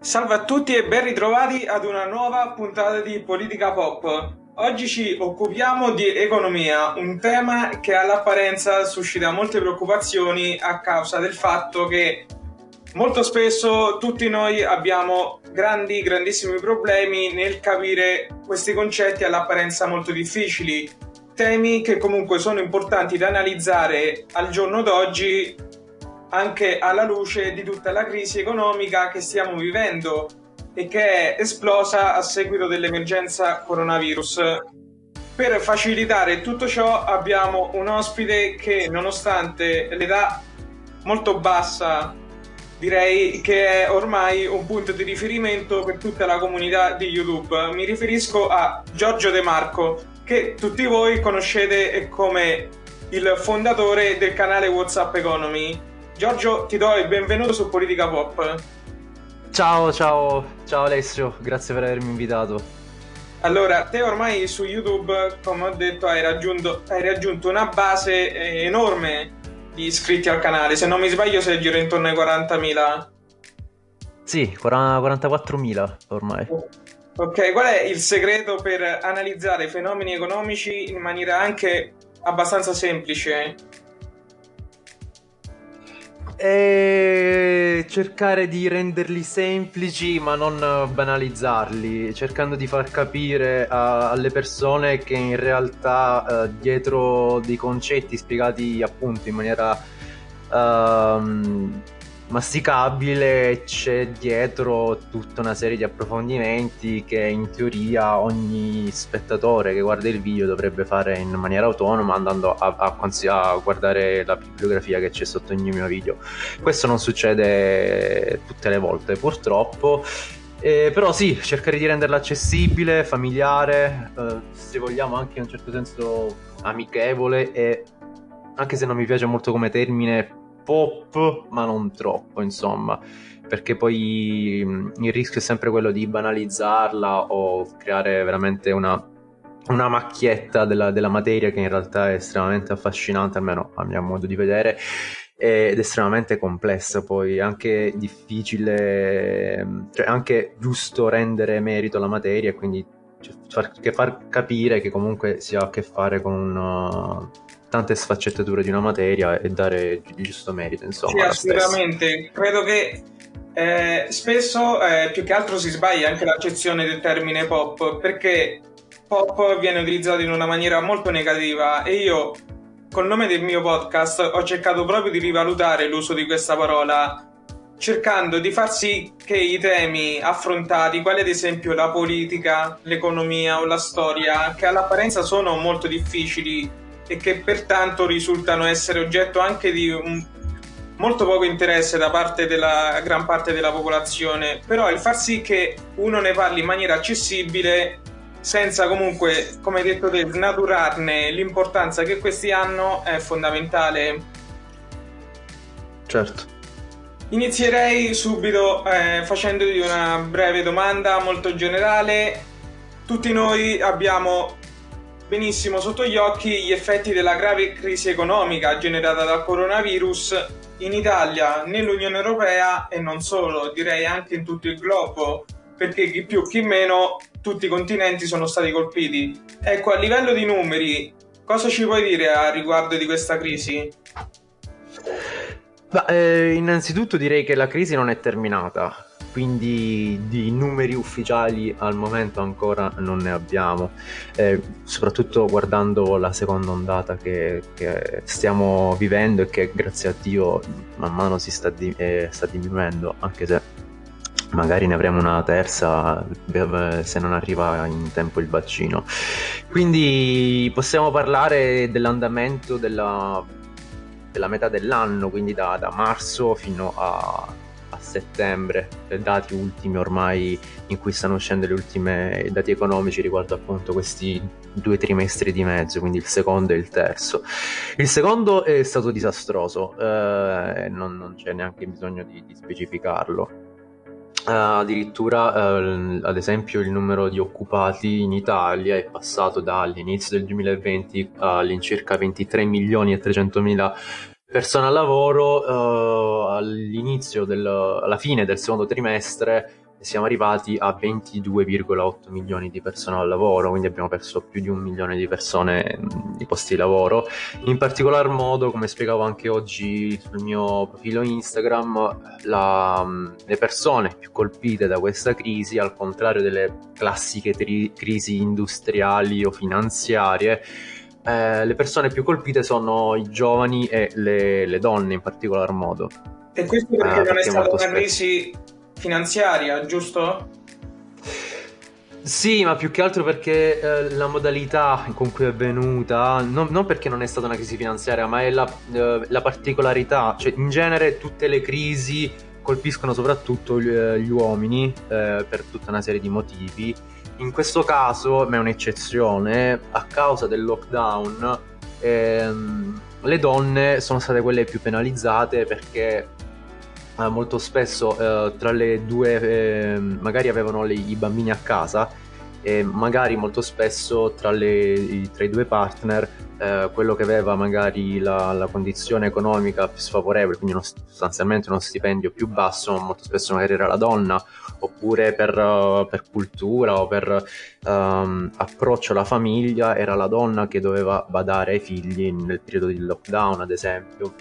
Salve a tutti e ben ritrovati ad una nuova puntata di Politica Pop. Oggi ci occupiamo di economia, un tema che all'apparenza suscita molte preoccupazioni a causa del fatto che molto spesso tutti noi abbiamo grandi, grandissimi problemi nel capire questi concetti all'apparenza molto difficili. Temi che comunque sono importanti da analizzare al giorno d'oggi anche alla luce di tutta la crisi economica che stiamo vivendo e che è esplosa a seguito dell'emergenza coronavirus. Per facilitare tutto ciò abbiamo un ospite che nonostante l'età molto bassa direi che è ormai un punto di riferimento per tutta la comunità di YouTube. Mi riferisco a Giorgio De Marco che tutti voi conoscete come il fondatore del canale WhatsApp Economy Giorgio, ti do il benvenuto su Politica Pop. Ciao, ciao, ciao Alessio, grazie per avermi invitato. Allora, te ormai su YouTube, come ho detto, hai raggiunto, hai raggiunto una base enorme di iscritti al canale. Se non mi sbaglio, sei gira intorno ai 40.000. Sì, 44.000 ormai. Ok, qual è il segreto per analizzare i fenomeni economici in maniera anche abbastanza semplice? E cercare di renderli semplici ma non banalizzarli, cercando di far capire a, alle persone che in realtà uh, dietro dei concetti spiegati appunto in maniera uh, masticabile c'è dietro tutta una serie di approfondimenti che in teoria ogni spettatore che guarda il video dovrebbe fare in maniera autonoma andando a, a, a guardare la bibliografia che c'è sotto ogni mio video. Questo non succede tutte le volte purtroppo. Eh, però sì, cercare di renderla accessibile, familiare, eh, se vogliamo anche in un certo senso amichevole e anche se non mi piace molto come termine pop, ma non troppo, insomma, perché poi mm, il rischio è sempre quello di banalizzarla o creare veramente una, una macchietta della, della materia che in realtà è estremamente affascinante, almeno a mio modo di vedere, ed estremamente complessa. Poi anche difficile cioè anche giusto rendere merito alla materia quindi far, far capire che comunque si ha a che fare con un tante sfaccettature di una materia e dare il giusto merito, insomma. Sì, assolutamente. Credo che eh, spesso eh, più che altro si sbaglia anche l'accezione del termine pop, perché pop viene utilizzato in una maniera molto negativa e io col nome del mio podcast ho cercato proprio di rivalutare l'uso di questa parola cercando di far sì che i temi affrontati, quali ad esempio la politica, l'economia o la storia, che all'apparenza sono molto difficili e che pertanto risultano essere oggetto anche di un molto poco interesse da parte della gran parte della popolazione, però il far sì che uno ne parli in maniera accessibile senza comunque, come detto te, snaturarne l'importanza che questi hanno è fondamentale. Certo. Inizierei subito eh, facendoti una breve domanda molto generale. Tutti noi abbiamo benissimo sotto gli occhi gli effetti della grave crisi economica generata dal coronavirus in Italia, nell'Unione Europea e non solo, direi anche in tutto il globo, perché chi più chi meno tutti i continenti sono stati colpiti. Ecco, a livello di numeri, cosa ci puoi dire a riguardo di questa crisi? Bah, eh, innanzitutto direi che la crisi non è terminata, quindi di numeri ufficiali al momento ancora non ne abbiamo, eh, soprattutto guardando la seconda ondata che, che, stiamo vivendo e che grazie a Dio man mano si sta, di, eh, sta diminuendo, anche se magari ne avremo una terza se non arriva in tempo il vaccino. Quindi possiamo parlare dell'andamento della, della metà dell'anno, quindi da, da marzo fino a settembre, dati ultimi ormai in cui stanno uscendo gli ultimi dati economici riguardo appunto questi due trimestri di mezzo, quindi il secondo e il terzo. Il secondo è stato disastroso, eh, non, non, c'è neanche bisogno di, di specificarlo. Uh, addirittura uh, ad esempio il numero di occupati in Italia è passato dall'inizio del 2020 all'incirca 23 milioni e 300 mila persone al lavoro uh, all'inizio del, alla fine del secondo trimestre siamo arrivati a 22,8 milioni di persone al lavoro, quindi abbiamo perso più di un milione di persone di posti di lavoro. In particolar modo, come spiegavo anche oggi sul mio profilo Instagram, la, le persone più colpite da questa crisi, al contrario delle classiche tri- crisi industriali o finanziarie, eh, le persone più colpite sono i giovani e le, le donne in particolar modo. E questo perché, ah, non è stata una crisi finanziaria, giusto? Sì, ma più che altro perché eh, la modalità con cui è avvenuta, non, non, perché non è stata una crisi finanziaria, ma è la, eh, la, particolarità, cioè in genere tutte le crisi colpiscono soprattutto gli, eh, gli uomini eh, per tutta una serie di motivi. In questo caso, ma è un'eccezione, a causa del lockdown, ehm, le donne sono state quelle più penalizzate perché eh, molto spesso eh, tra le due eh, magari avevano le, i bambini a casa e magari molto spesso tra, le, tra i due partner eh, quello che aveva magari la, la, condizione economica più sfavorevole, quindi uno, sostanzialmente uno stipendio più basso, molto spesso magari era la donna, oppure per, uh, per cultura o per um, approccio alla famiglia era la donna che doveva badare ai figli nel periodo di lockdown, ad esempio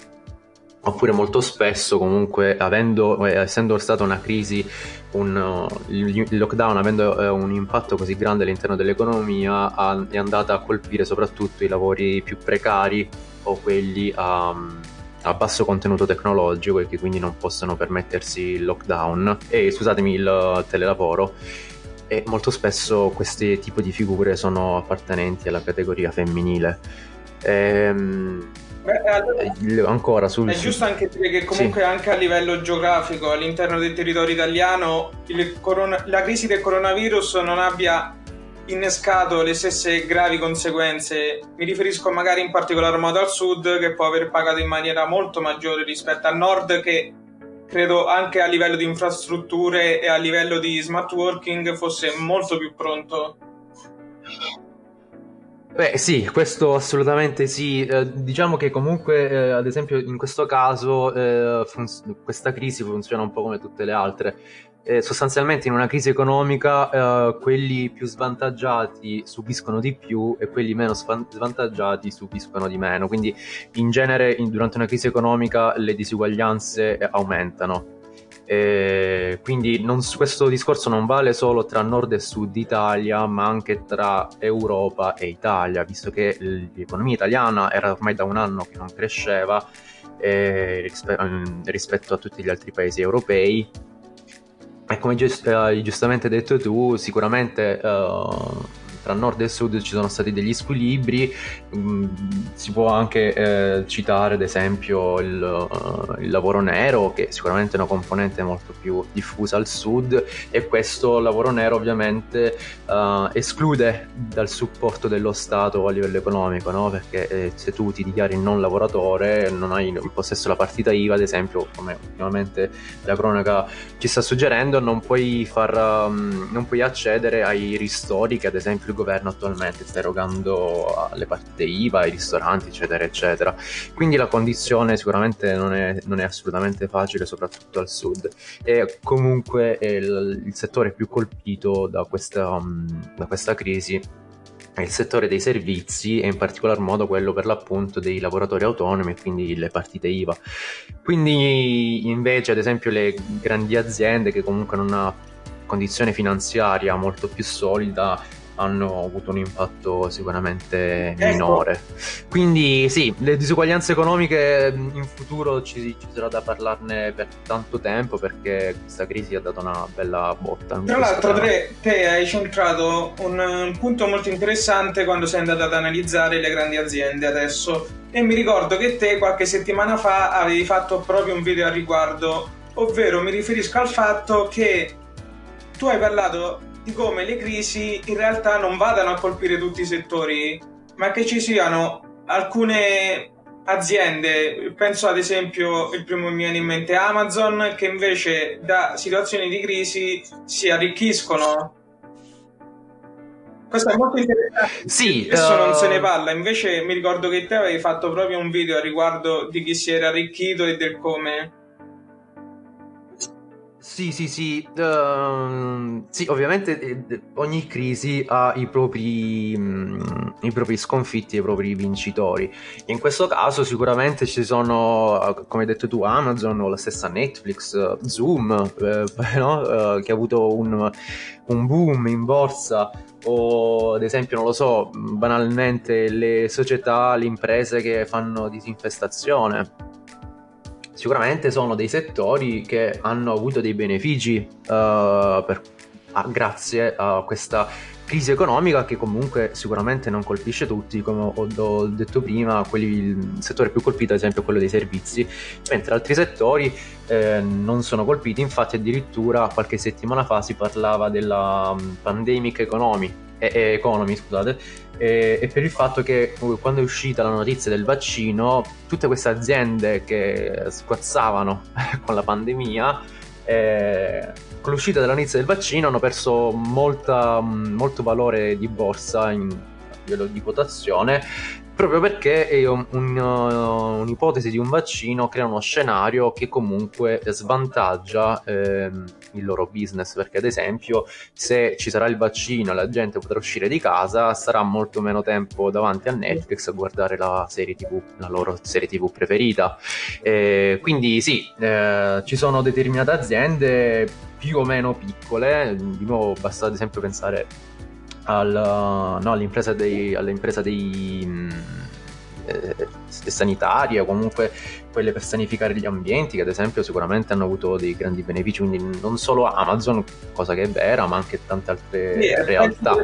oppure molto spesso comunque avendo, eh, essendo stata una crisi, un, uh, il lockdown avendo eh, un impatto così grande all'interno dell'economia ha, è andata a colpire soprattutto i lavori più precari o quelli a, a basso contenuto tecnologico e che quindi non possono permettersi il lockdown e scusatemi il telelavoro e molto spesso questi tipi di figure sono appartenenti alla categoria femminile. Ehm, Beh, allora, eh, ancora sul... È giusto anche dire che comunque sì. anche a livello geografico all'interno del territorio italiano corona... la crisi del coronavirus non abbia innescato le stesse gravi conseguenze. Mi riferisco magari in particolar modo al sud che può aver pagato in maniera molto maggiore rispetto al nord che credo anche a livello di infrastrutture e a livello di smart working fosse molto più pronto. Beh sì, questo assolutamente sì. Eh, diciamo che comunque, eh, ad esempio, in questo caso eh, fun- questa crisi funziona un po' come tutte le altre. Eh, sostanzialmente in una crisi economica eh, quelli più svantaggiati subiscono di più e quelli meno svantaggiati subiscono di meno. Quindi in genere in- durante una crisi economica le disuguaglianze eh, aumentano. Eh, quindi non, questo discorso non vale solo tra nord e sud Italia, ma anche tra Europa e Italia, visto che l'economia italiana era ormai da un anno che non cresceva eh, rispe- rispetto a tutti gli altri paesi europei. E come giust- hai giustamente detto tu, sicuramente uh, tra nord e sud ci sono stati degli squilibri, mm, si può anche eh, citare ad esempio il, uh, il, lavoro nero che sicuramente è una componente molto più diffusa al sud e questo lavoro nero ovviamente uh, esclude dal supporto dello Stato a livello economico, no? perché eh, se tu ti dichiari non lavoratore non hai in possesso la partita IVA ad esempio come ultimamente la cronaca ci sta suggerendo non puoi, far, um, non puoi accedere ai ristori che ad esempio il governo attualmente sta erogando alle partite IVA, ai ristoranti, eccetera, eccetera. Quindi la condizione sicuramente non è, non è assolutamente facile, soprattutto al sud. E comunque il, il settore più colpito da questa, um, da questa crisi è il settore dei servizi e in particolar modo quello per l'appunto dei lavoratori autonomi quindi le partite IVA. Quindi invece ad esempio le grandi aziende che comunque hanno una condizione finanziaria molto più solida hanno avuto un impatto sicuramente ecco. minore. Quindi sì, le disuguaglianze economiche in futuro ci, ci, sarà da parlarne per tanto tempo perché questa crisi ha dato una bella botta. Tra l'altro te, te, hai centrato un, un punto molto interessante quando sei andato ad analizzare le grandi aziende adesso e mi ricordo che te qualche settimana fa avevi fatto proprio un video a riguardo, ovvero mi riferisco al fatto che tu hai parlato di come le crisi in realtà non vadano a colpire tutti i settori, ma che ci siano alcune aziende, penso ad esempio il primo che mi viene in mente Amazon, che invece da situazioni di crisi si arricchiscono. Questo è molto interessante. Sì, Adesso uh... non se ne parla. Invece mi ricordo che te avevi fatto proprio un video a riguardo di chi si era arricchito e del come. Sì, sì, sì, uh, sì, ovviamente eh, ogni crisi ha i propri, um, i propri sconfitti i propri vincitori. In questo caso sicuramente ci sono, come hai detto tu, Amazon o la stessa Netflix, Zoom, eh, no? uh, che ha avuto un, un boom in borsa o ad esempio, non lo so, banalmente le società, le imprese che fanno disinfestazione sicuramente sono dei settori che hanno avuto dei benefici uh, per, ah, grazie a questa crisi economica che comunque sicuramente non colpisce tutti, come ho, ho detto prima, quelli, il settore più colpito ad esempio è quello dei servizi, mentre altri settori eh, non sono colpiti, infatti addirittura qualche settimana fa si parlava della um, pandemic economy, eh, economy scusate, e, e, per il fatto che quando è uscita la notizia del vaccino, tutte queste aziende che squazzavano con la pandemia, eh, con l'uscita della notizia del vaccino hanno perso molta, molto valore di borsa in livello di quotazione proprio perché un, un, uh, un'ipotesi di un vaccino crea uno scenario che comunque svantaggia ehm, il loro business. Perché ad esempio se ci sarà il vaccino e la gente potrà uscire di casa sarà molto meno tempo davanti a Netflix a guardare la serie tv la loro serie tv preferita. Eh, quindi sì eh, ci sono determinate aziende più o meno piccole. Di nuovo basta ad esempio pensare al, no, all'impresa dei, all'impresa dei mm, eh, sanitarie o comunque quelle per sanificare gli ambienti che ad esempio sicuramente hanno avuto dei grandi benefici quindi non solo Amazon cosa che è vera ma anche tante altre sì, realtà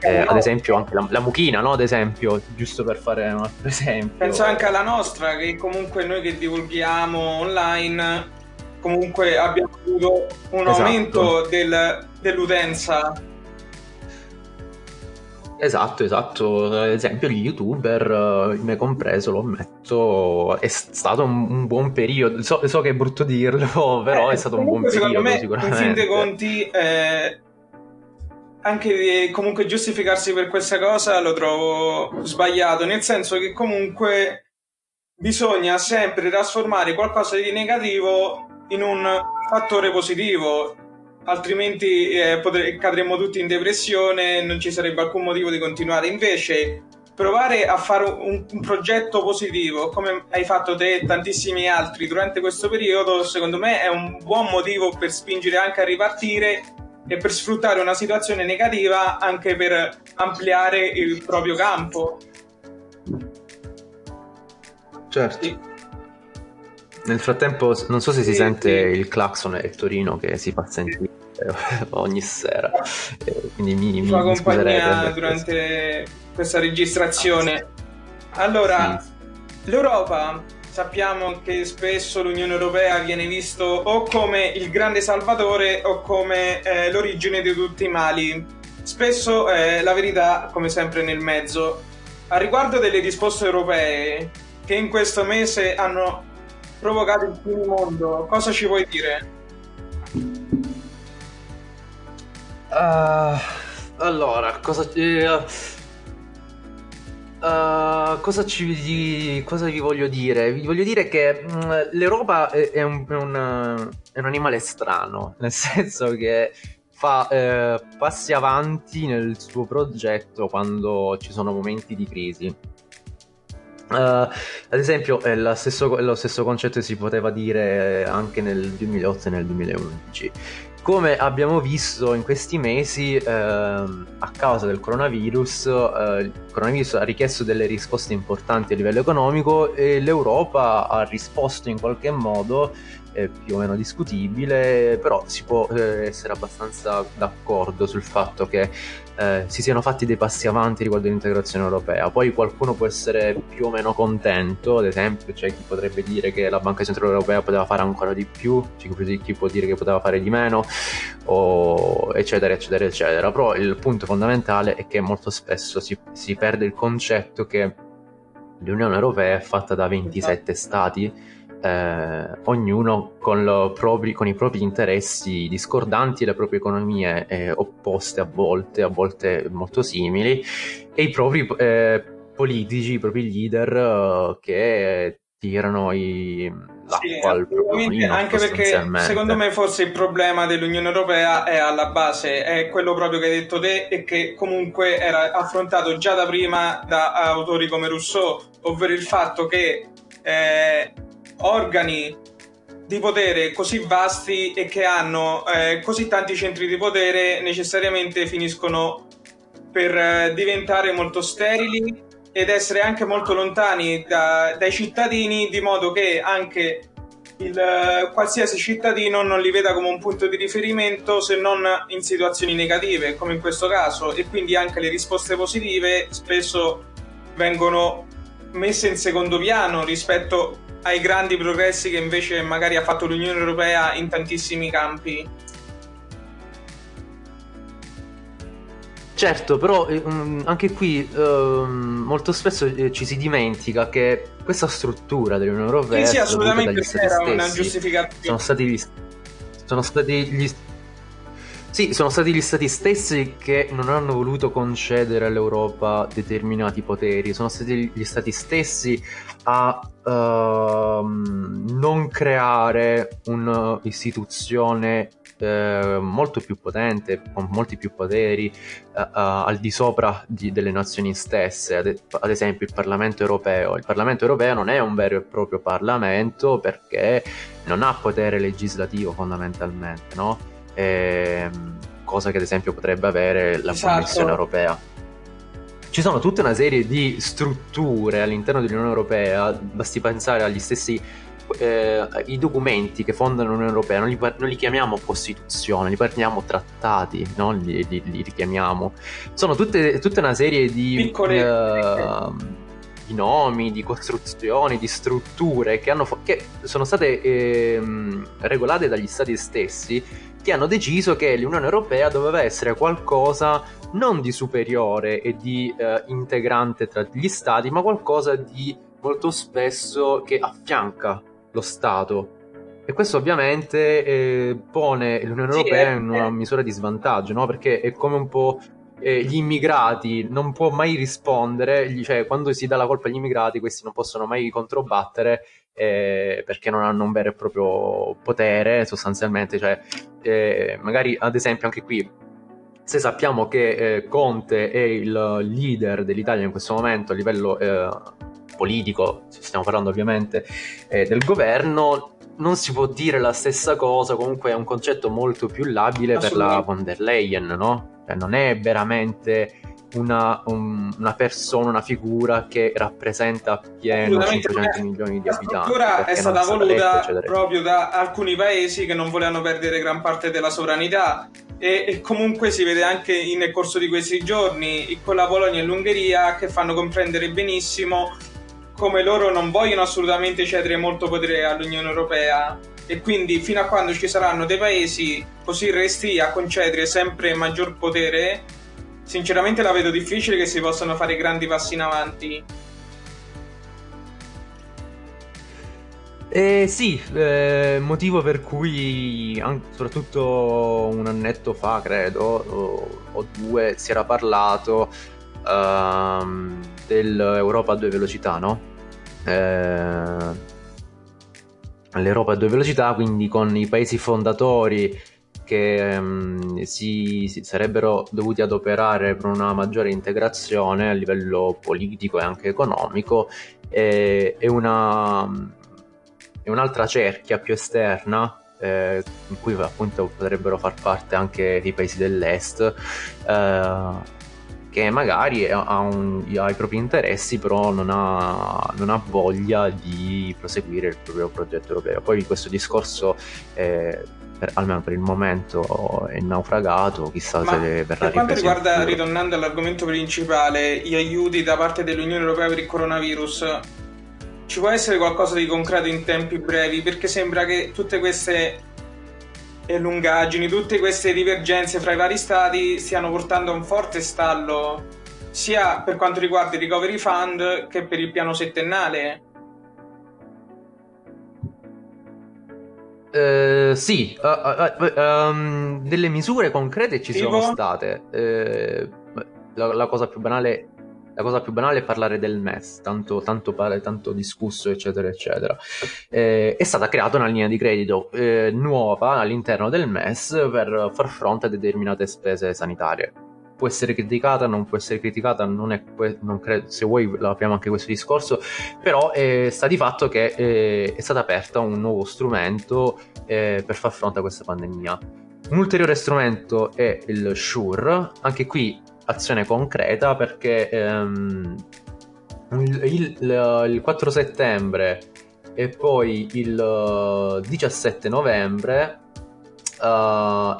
eh, ad esempio anche la, la, mucchina no? ad esempio giusto per fare un altro esempio penso anche alla nostra che comunque noi che divulghiamo online comunque abbiamo avuto un esatto. aumento del, dell'utenza Esatto, esatto. Ad esempio, gli youtuber, eh, me compreso, lo ammetto, è stato un, un buon periodo. So, so, che è brutto dirlo, però eh, è stato un buon periodo. Me, sicuramente. In fin dei conti, eh, anche comunque giustificarsi per questa cosa lo trovo sbagliato, nel senso che comunque bisogna sempre trasformare qualcosa di negativo in un fattore positivo altrimenti eh, potre- cadremmo tutti in depressione, non ci sarebbe alcun motivo di continuare. Invece, provare a fare un, un, progetto positivo, come hai fatto te e tantissimi altri durante questo periodo, secondo me è un buon motivo per spingere anche a ripartire e per sfruttare una situazione negativa anche per ampliare il proprio campo. Certo. Sì. Nel frattempo, non so se si sì, sente sì. il clacson e il Torino che si fa sentire ogni sera. Eh, quindi mi, mi, mi compagnia durante questa registrazione. Allora, sì. l'Europa sappiamo che spesso l'Unione Europea viene visto o come il grande salvatore o come eh, l'origine di tutti i mali. Spesso eh, la verità, come sempre, nel mezzo. A riguardo delle risposte europee che in questo mese hanno provocato il primo mondo, cosa ci vuoi dire? Uh, allora, cosa, uh, uh, cosa, ci, cosa, vi voglio dire? Vi voglio dire che mh, mm, l'Europa è, è, un, è, un, è, un, animale strano, nel senso che fa eh, passi avanti nel suo progetto quando ci sono momenti di crisi. Uh, ad esempio, è lo stesso, lo stesso concetto si poteva dire anche nel 2008 e nel 2011 come abbiamo visto in questi mesi, eh, a causa del coronavirus, eh, il coronavirus ha richiesto delle risposte importanti a livello economico e l'Europa ha risposto in qualche modo è più o meno discutibile, però si può eh, essere abbastanza d'accordo sul fatto che eh, si siano fatti dei passi avanti riguardo all'integrazione europea. Poi qualcuno può essere più o meno contento, ad esempio c'è chi potrebbe dire che la Banca Centrale Europea poteva fare ancora di più, chi può dire che poteva fare di meno, o eccetera, eccetera, eccetera. Però il punto fondamentale è che molto spesso si, si perde il concetto che l'Unione Europea è fatta da 27 stati eh, ognuno con, propri, con, i propri interessi discordanti le proprie economie eh, opposte a volte, a volte molto simili, e i propri eh, politici, i propri leader eh, che tirano i, l'acqua sì, al proprio Anche perché secondo me forse il problema dell'Unione Europea è alla base, è quello proprio che hai detto te e che comunque era affrontato già da prima da autori come Rousseau, ovvero il fatto che eh, organi di potere così vasti e che hanno eh, così tanti centri di potere necessariamente finiscono per eh, diventare molto sterili ed essere anche molto lontani da, dai cittadini, di modo che anche il, eh, qualsiasi cittadino non li veda come un punto di riferimento se non in situazioni negative, come in questo caso, e quindi anche le risposte positive spesso vengono messe in secondo piano rispetto ai grandi progressi che invece magari ha fatto l'Unione Europea in tantissimi campi. Certo, però eh, mm, anche qui eh, molto spesso eh, ci si dimentica che questa struttura dell'Unione Europea sì, sì, assolutamente stessi, una giustificazione. Sono stati gli, sono stati gli sì, sono stati gli stati stessi che non hanno voluto concedere all'Europa determinati poteri, sono stati gli stati stessi a uh, non creare un'istituzione eh, molto più potente, con molti più poteri, uh, uh, al di sopra di, delle nazioni stesse, ad, ad, esempio il Parlamento europeo. Il Parlamento europeo non è un vero e proprio Parlamento perché non ha potere legislativo fondamentalmente, no? E, ehm, cosa che ad esempio potrebbe avere la esatto. Commissione europea. Ci sono tutta una serie di strutture all'interno dell'Unione Europea, basti pensare agli stessi eh, i documenti che fondano l'Unione Europea non li, non li, chiamiamo Costituzione, li parliamo trattati, no? li, li, li, richiamiamo. Sono tutte, tutta una serie di, Piccole, uh, di, nomi, di costruzioni, di strutture che, hanno, che sono state eh, regolate dagli stati stessi che hanno deciso che l'Unione Europea doveva essere qualcosa non di superiore e di uh, integrante tra gli stati, ma qualcosa di molto spesso che affianca lo Stato. E questo ovviamente eh, pone l'Unione Europea in una misura di svantaggio, no? Perché è come un po' eh, gli immigrati non può mai rispondere, cioè quando si dà la colpa agli immigrati questi non possono mai controbattere eh, perché non hanno un vero e proprio potere sostanzialmente, cioè eh, magari ad esempio anche qui se sappiamo che eh, Conte è il leader dell'Italia in questo momento a livello eh, politico, stiamo parlando ovviamente eh, del governo, non si può dire la stessa cosa, comunque è un concetto molto più labile per la von der Leyen, no? Cioè non è veramente una, un, una, persona, una figura che rappresenta appieno 500 milioni di abitanti. La è stata voluta letto, proprio da alcuni paesi che non volevano perdere gran parte della sovranità e, e, comunque si vede anche nel corso di questi giorni con la Polonia e l'Ungheria che fanno comprendere benissimo come loro non vogliono assolutamente cedere molto potere all'Unione Europea e quindi fino a quando ci saranno dei paesi così resti a concedere sempre maggior potere, sinceramente la vedo difficile che si possano fare grandi passi in avanti. Eh, sì, eh, motivo per cui soprattutto un annetto fa, credo, o, o due, si era parlato uh, dell'Europa a due velocità, no? Eh, l'Europa a due velocità, quindi con i paesi fondatori che um, si, si, sarebbero dovuti adoperare per una maggiore integrazione a livello politico e anche economico e, e, una, e un'altra cerchia più esterna eh, in cui appunto potrebbero far parte anche i paesi dell'est eh, che magari ha, un, ha, i propri interessi, però non ha, non ha, voglia di proseguire il proprio progetto europeo. Poi questo discorso, eh, per, almeno per il momento, è naufragato, chissà Ma se verrà. Per quanto riguarda, ritornando all'argomento principale, gli aiuti da parte dell'Unione Europea per il coronavirus, ci può essere qualcosa di concreto in tempi brevi? Perché sembra che tutte queste lungaggini, tutte queste divergenze fra i vari stati stiano portando a un forte stallo sia per quanto riguarda il recovery fund che per il piano settennale. Uh, sì, uh, uh, um, delle misure concrete ci tipo? sono state. Eh, la, la, cosa più banale la cosa più banale è parlare del MES, tanto, tanto, tanto discusso, eccetera, eccetera. Eh, è stata creata una linea di credito nuova all'interno del MES per far fronte a determinate spese sanitarie. Può essere criticata, non può essere criticata, non è, non credo, se vuoi apriamo anche questo discorso, però eh, sta di fatto che eh, è stato aperto un nuovo strumento eh, per far fronte a questa pandemia. Un ulteriore strumento è il SURE, anche qui azione concreta perché ehm, il, il, il 4 settembre e poi il 17 novembre, uh,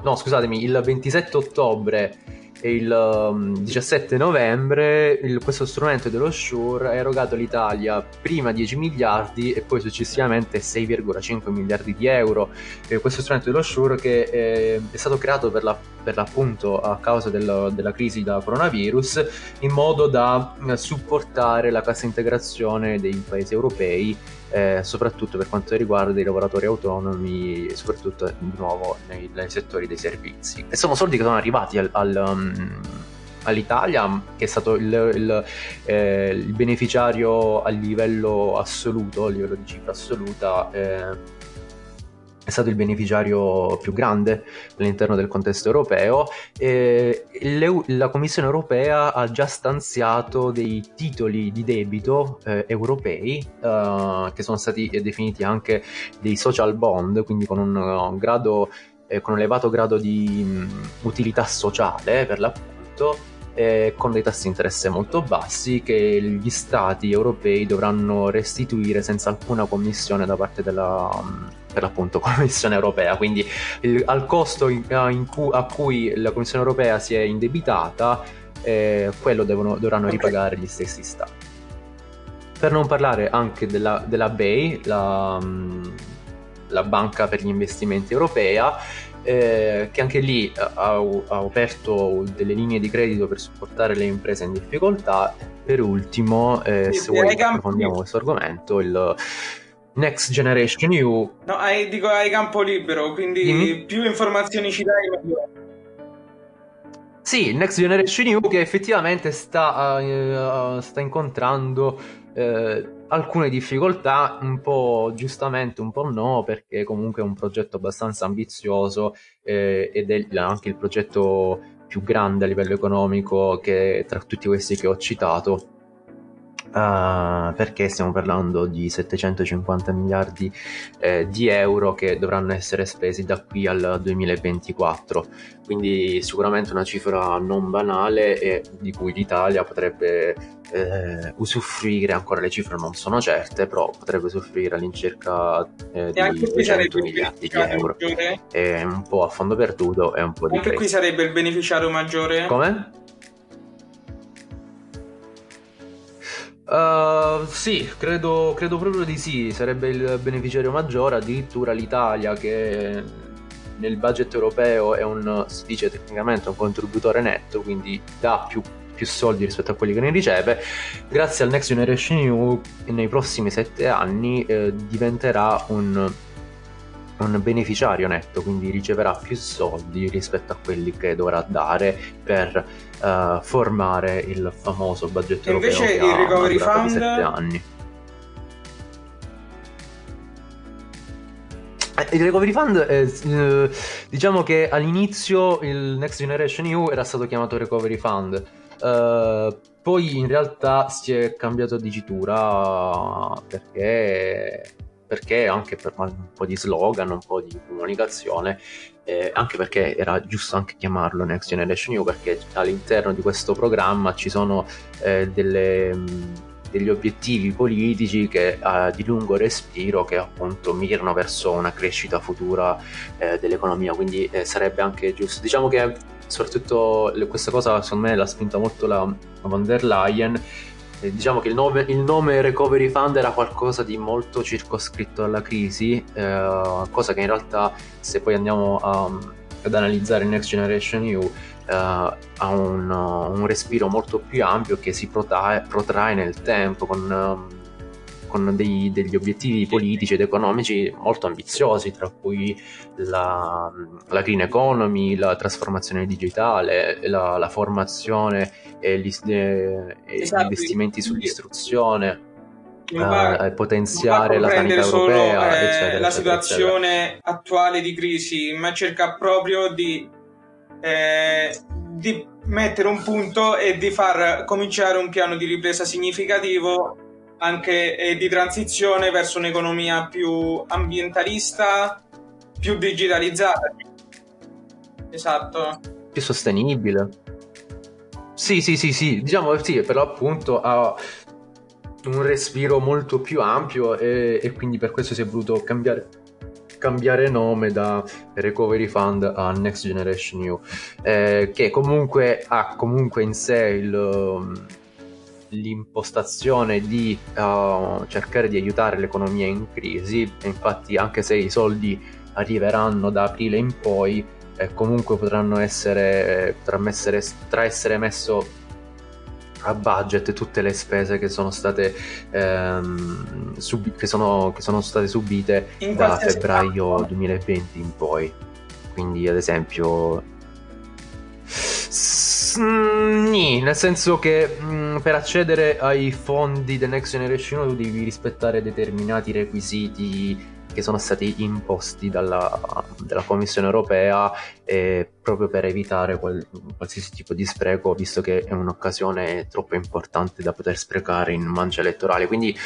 no scusatemi, il 27 ottobre il 17 um, novembre il, questo strumento dello Shure ha erogato all'Italia prima 10 miliardi e poi successivamente 6,5 miliardi di euro. E questo strumento dello Shure che è, è stato creato per, la, per l'appunto a causa del, della crisi da coronavirus in modo da eh, supportare la cassa integrazione dei paesi europei eh, soprattutto per quanto riguarda i lavoratori autonomi, soprattutto di nuovo nei, nei settori dei servizi. E sono soldi che sono arrivati al, al um, all'Italia, che è stato il, il, eh, il, beneficiario a livello assoluto, a livello di cifra assoluta. Eh, è stato il beneficiario più grande all'interno del contesto europeo e la Commissione europea ha già stanziato dei titoli di debito eh, europei eh, che sono stati definiti anche dei social bond, quindi con un, un grado eh, con un elevato grado di um, utilità sociale per l'appunto eh, con dei tassi di interesse molto bassi che gli stati europei dovranno restituire senza alcuna commissione da parte della, per l'appunto Commissione europea. Quindi il, al costo in, in cu, a cui la Commissione europea si è indebitata, eh, quello devono, dovranno okay. ripagare gli stessi stati. Per non parlare anche della, della BEI, la, la banca per gli investimenti europea, eh, che anche lì ha, ha, aperto delle linee di credito per supportare le imprese in difficoltà. Per ultimo, eh, sì, se vuoi approfondiamo questo argomento, il Next Generation EU. No, hai, dico hai campo libero, quindi Dimmi. più informazioni ci dai meglio. Sì, Next Generation EU che effettivamente sta, uh, sta incontrando uh, alcune difficoltà, un po' giustamente, un po' no, perché comunque è un progetto abbastanza ambizioso eh, ed è anche il progetto più grande a livello economico che tra tutti questi che ho citato. Uh, perché stiamo parlando di 750 miliardi eh, di euro che dovranno essere spesi da qui al 2024 quindi sicuramente una cifra non banale e di cui l'Italia potrebbe eh, usufruire ancora le cifre non sono certe però potrebbe usufruire all'incirca eh, di 200 miliardi di euro. è un po' a fondo perduto e un po' di anche qui sarebbe il beneficiario maggiore? Come? Uh, sì, credo, credo, proprio di sì, sarebbe il beneficiario maggiore, addirittura l'Italia che nel budget europeo è un, si dice tecnicamente, un contributore netto, quindi dà più, più soldi rispetto a quelli che ne riceve, grazie al Next Generation EU nei prossimi sette anni eh, diventerà un un beneficiario netto, quindi riceverà più soldi rispetto a quelli che dovrà dare per uh, formare il famoso budget e europeo invece il recovery fund anni. Eh, il Recovery Fund, eh, diciamo che all'inizio il Next Generation EU era stato chiamato Recovery Fund, uh, poi in realtà si è cambiato dicitura perché perché anche per un po' di slogan, un po' di comunicazione, eh, anche perché era giusto anche chiamarlo Next Generation EU, perché all'interno di questo programma ci sono eh, delle, mh, degli obiettivi politici che, eh, di lungo respiro che appunto mirano verso una crescita futura eh, dell'economia, quindi eh, sarebbe anche giusto. Diciamo che soprattutto questa cosa secondo me l'ha spinta molto la von der Leyen eh, diciamo che il nome, il nome, Recovery Fund era qualcosa di molto circoscritto alla crisi, eh, cosa che in realtà se poi andiamo a, ad analizzare Next Generation EU eh, ha un, un, respiro molto più ampio che si protrae, protrae nel tempo con, con dei, degli obiettivi politici ed economici molto ambiziosi, tra cui la, la green economy, la trasformazione digitale, la, la formazione e gli, e esatto. gli investimenti sull'istruzione. Uh, potenziare la sanità solo, europea, eh, eccetera, la situazione eccetera. attuale di crisi, ma cerca proprio di, eh, di mettere un punto e di far cominciare un piano di ripresa significativo anche eh, di transizione verso un'economia più ambientalista, più digitalizzata. Esatto. Più sostenibile. Sì, sì, sì, sì, diciamo sì, per l'appunto ha un respiro molto più ampio e, e quindi per questo si è voluto cambiare cambiare nome da Recovery Fund a Next Generation EU, eh, che comunque ha comunque in sé il, l'impostazione di uh, cercare di aiutare l'economia in crisi e infatti anche se i soldi arriveranno da aprile in poi eh, comunque potranno essere, potranno essere, potrà essere messo a budget tutte le spese che sono state, ehm, sub- che sono, che sono state subite in da febbraio caso. 2020 in poi quindi ad esempio Sni, nel senso che mm, per accedere ai fondi The Next Generation tu devi rispettare determinati requisiti che sono stati imposti dalla, dalla Commissione europea eh, proprio per evitare quel, qualsiasi tipo di spreco, visto che è un'occasione troppo importante da poter sprecare in mancia elettorale. Quindi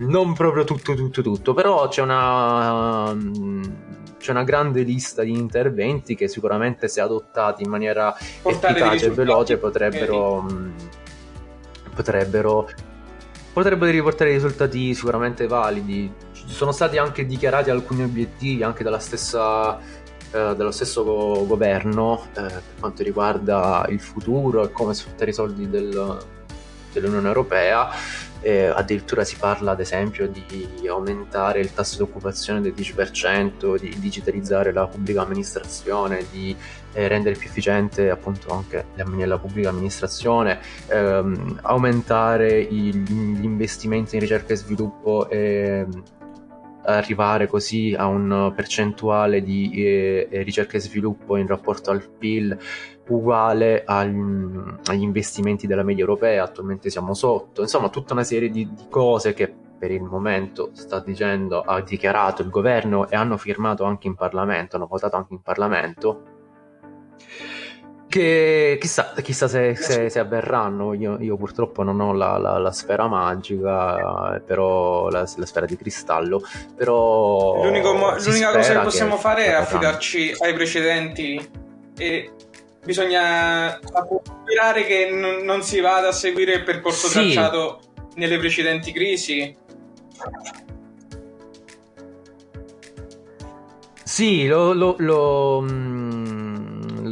non proprio tutto, tutto, tutto, però c'è una, c'è una grande lista di interventi che sicuramente se adottati in maniera Portare efficace e veloce potrebbero... potrebbero potrebbero riportare risultati sicuramente validi sono stati anche dichiarati alcuni obiettivi anche dalla stessa, eh, dallo stesso go- governo eh, per quanto riguarda il futuro e come sfruttare i soldi del, dell'Unione Europea. Eh, addirittura si parla ad esempio di aumentare il tasso di occupazione del 10%, di digitalizzare la pubblica amministrazione, di eh, rendere più efficiente appunto anche la pubblica amministrazione, ehm, aumentare i, gli investimenti in ricerca e sviluppo e arrivare così a un percentuale di eh, ricerca e sviluppo in rapporto al PIL uguale agli, agli, investimenti della media europea, attualmente siamo sotto, insomma tutta una serie di, di cose che per il momento sta dicendo, ha dichiarato il governo e hanno firmato anche in Parlamento, hanno votato anche in Parlamento che chissà, chissà se, se, se, avverranno. Io, io, purtroppo non ho la, la, la sfera magica, però la, la, sfera di cristallo. Però mo- l'unica cosa che possiamo che fare è affidarci ai precedenti e bisogna sperare che n- non si vada a seguire il percorso sì. tracciato nelle precedenti crisi. Sì, lo, lo, lo mh mm,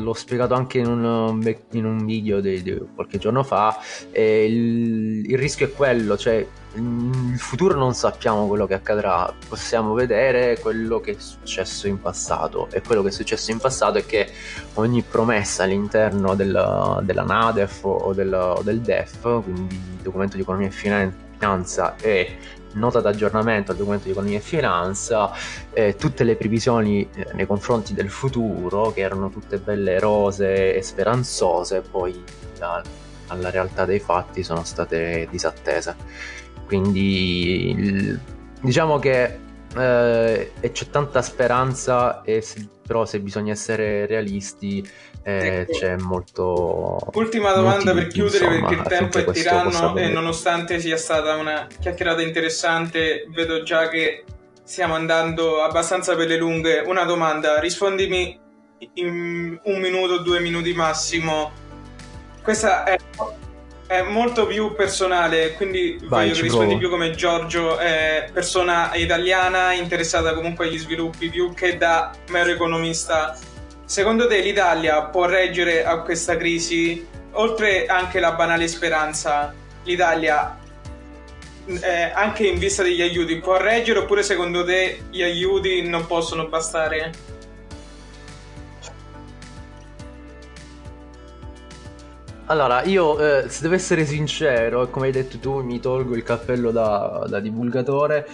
l'ho spiegato anche in un, in un video di, di, qualche giorno fa, il, il, rischio è quello, cioè il futuro non sappiamo quello che accadrà, possiamo vedere quello che è successo in passato e quello che è successo in passato è che ogni promessa all'interno della, della NADEF o del, o del DEF, quindi documento di economia e finanza e nota d'aggiornamento al documento di economia e finanza, eh, tutte le previsioni eh, nei confronti del futuro, che erano tutte belle rose e speranzose, poi la, alla realtà dei fatti sono state disattese. Quindi il, diciamo che eh, c'è tanta speranza, e però se bisogna essere realisti eh, ecco. c'è molto... Ultima domanda per chiudere insomma, perché il tempo è tiranno e nonostante sia stata una chiacchierata interessante vedo già che stiamo andando abbastanza per le lunghe. Una domanda, rispondimi in un minuto, due minuti massimo. Questa è, è molto più personale, quindi Vai, voglio che rispondi più come Giorgio, eh, persona italiana interessata comunque agli sviluppi, più che da mero economista Secondo te l'Italia può reggere a questa crisi? Oltre anche la banale speranza, l'Italia, eh, anche in vista degli aiuti, può reggere oppure secondo te gli aiuti non possono bastare? Allora, io eh, se devo essere sincero, come hai detto tu, mi tolgo il cappello da, da divulgatore.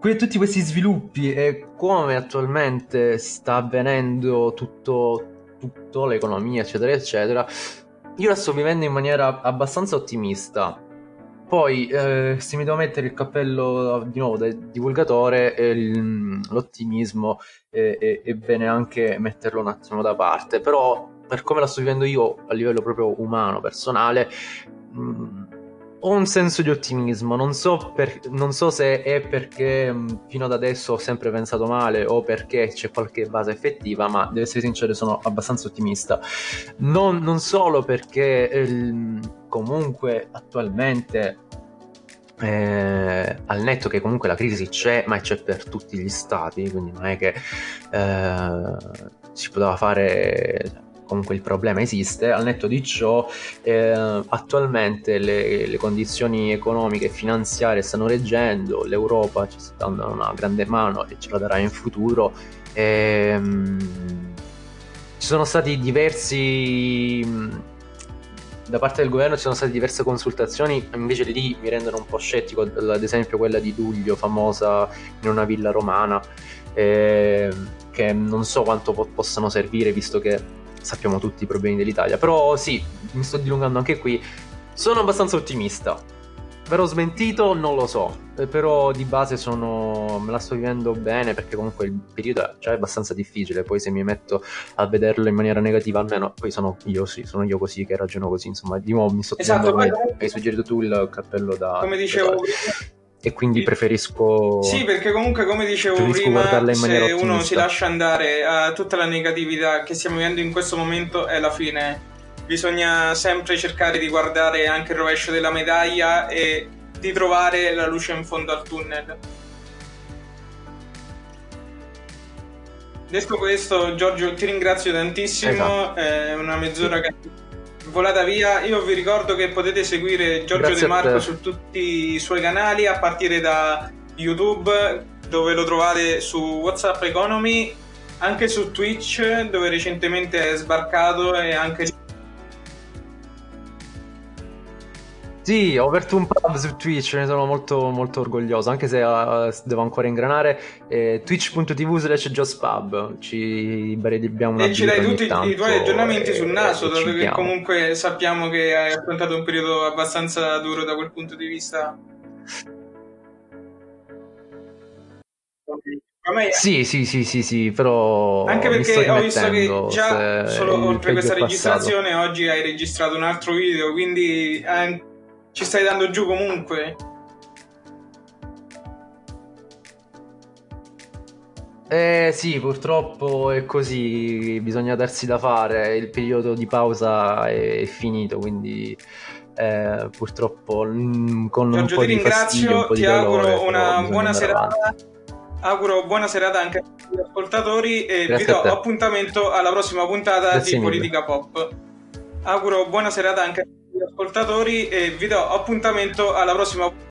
Que- tutti questi sviluppi e come attualmente sta avvenendo tutto, tutto l'economia, eccetera, eccetera, io la sto vivendo in maniera abbastanza ottimista. Poi, eh, se mi devo mettere il cappello di nuovo da divulgatore, eh, l'ottimismo è, è bene anche metterlo un attimo da parte. Però, per come la sto vivendo io a livello proprio umano, personale, mh, ho un senso di ottimismo. Non so, per- non so se è perché mh, fino ad adesso ho sempre pensato male o perché c'è qualche base effettiva, ma devo essere sincero, sono abbastanza ottimista. Non, non solo perché ehm, comunque attualmente eh, al netto che comunque la crisi c'è, ma c'è per tutti gli stati, quindi non è che eh, si poteva fare. Comunque il problema esiste, al netto di ciò, eh, attualmente le, le condizioni economiche e finanziarie stanno reggendo, l'Europa ci sta dando una grande mano e ce la darà in futuro. Ehm, ci sono stati diversi mh, da parte del governo ci sono state diverse consultazioni, invece lì mi rendono un po' scettico, ad esempio quella di Duglio, famosa in una villa romana, eh, che non so quanto po- possano servire, visto che sappiamo tutti i problemi dell'Italia. Però sì, mi sto dilungando anche qui. Sono abbastanza ottimista. Verrò smentito, non lo so. Eh, Però di base sono. me la sto vivendo bene perché comunque il periodo è già abbastanza difficile. Poi se mi metto a vederlo in maniera negativa, almeno poi sono io sì, sono io così che ragiono così. Insomma, di nuovo mi sto Esatto, come hai suggerito tu il cappello da. Come dicevo da- E quindi preferisco. Sì, perché comunque, come dicevo prima, se maniera uno ottimista. si lascia andare a tutta la negatività che stiamo vivendo in questo momento, è la fine. Bisogna sempre cercare di guardare anche il rovescio della medaglia e di trovare la luce in fondo al tunnel. Detto questo, Giorgio, ti ringrazio tantissimo. Esatto. È una mezz'ora che volata via. Io vi ricordo che potete seguire Giorgio Grazie De Marco su tutti i suoi canali, a partire da YouTube, dove lo trovate su WhatsApp Economy, anche su Twitch, dove recentemente è sbarcato e anche lì Sì, ho aperto un pub su Twitch, ne sono molto, molto orgoglioso, anche se eh, devo ancora ingranare. Eh, Twitch.tv slash JustPub, ci beviamo una E ci dai tutti i tuoi aggiornamenti e- sul naso, dato che comunque sappiamo che hai affrontato un periodo abbastanza duro da quel punto di vista. Ormai- Sì, sì, sì, sì, sì, però Anche perché ho visto che già solo peggio questa registrazione oggi hai registrato un altro video, quindi eh, ci stai dando giù comunque. Eh sì, purtroppo è così, bisogna darsi da fare, il periodo di pausa è finito, quindi eh, purtroppo mm, con un Giorgio po' ti di fastidio, un ringrazio, po' di ti auguro una buona serata. avanti. Auguro buona serata anche agli ascoltatori e Grazie vi do a appuntamento alla prossima puntata Grazie di mille. Politica Pop. Auguro buona serata anche agli ascoltatori e vi do appuntamento alla prossima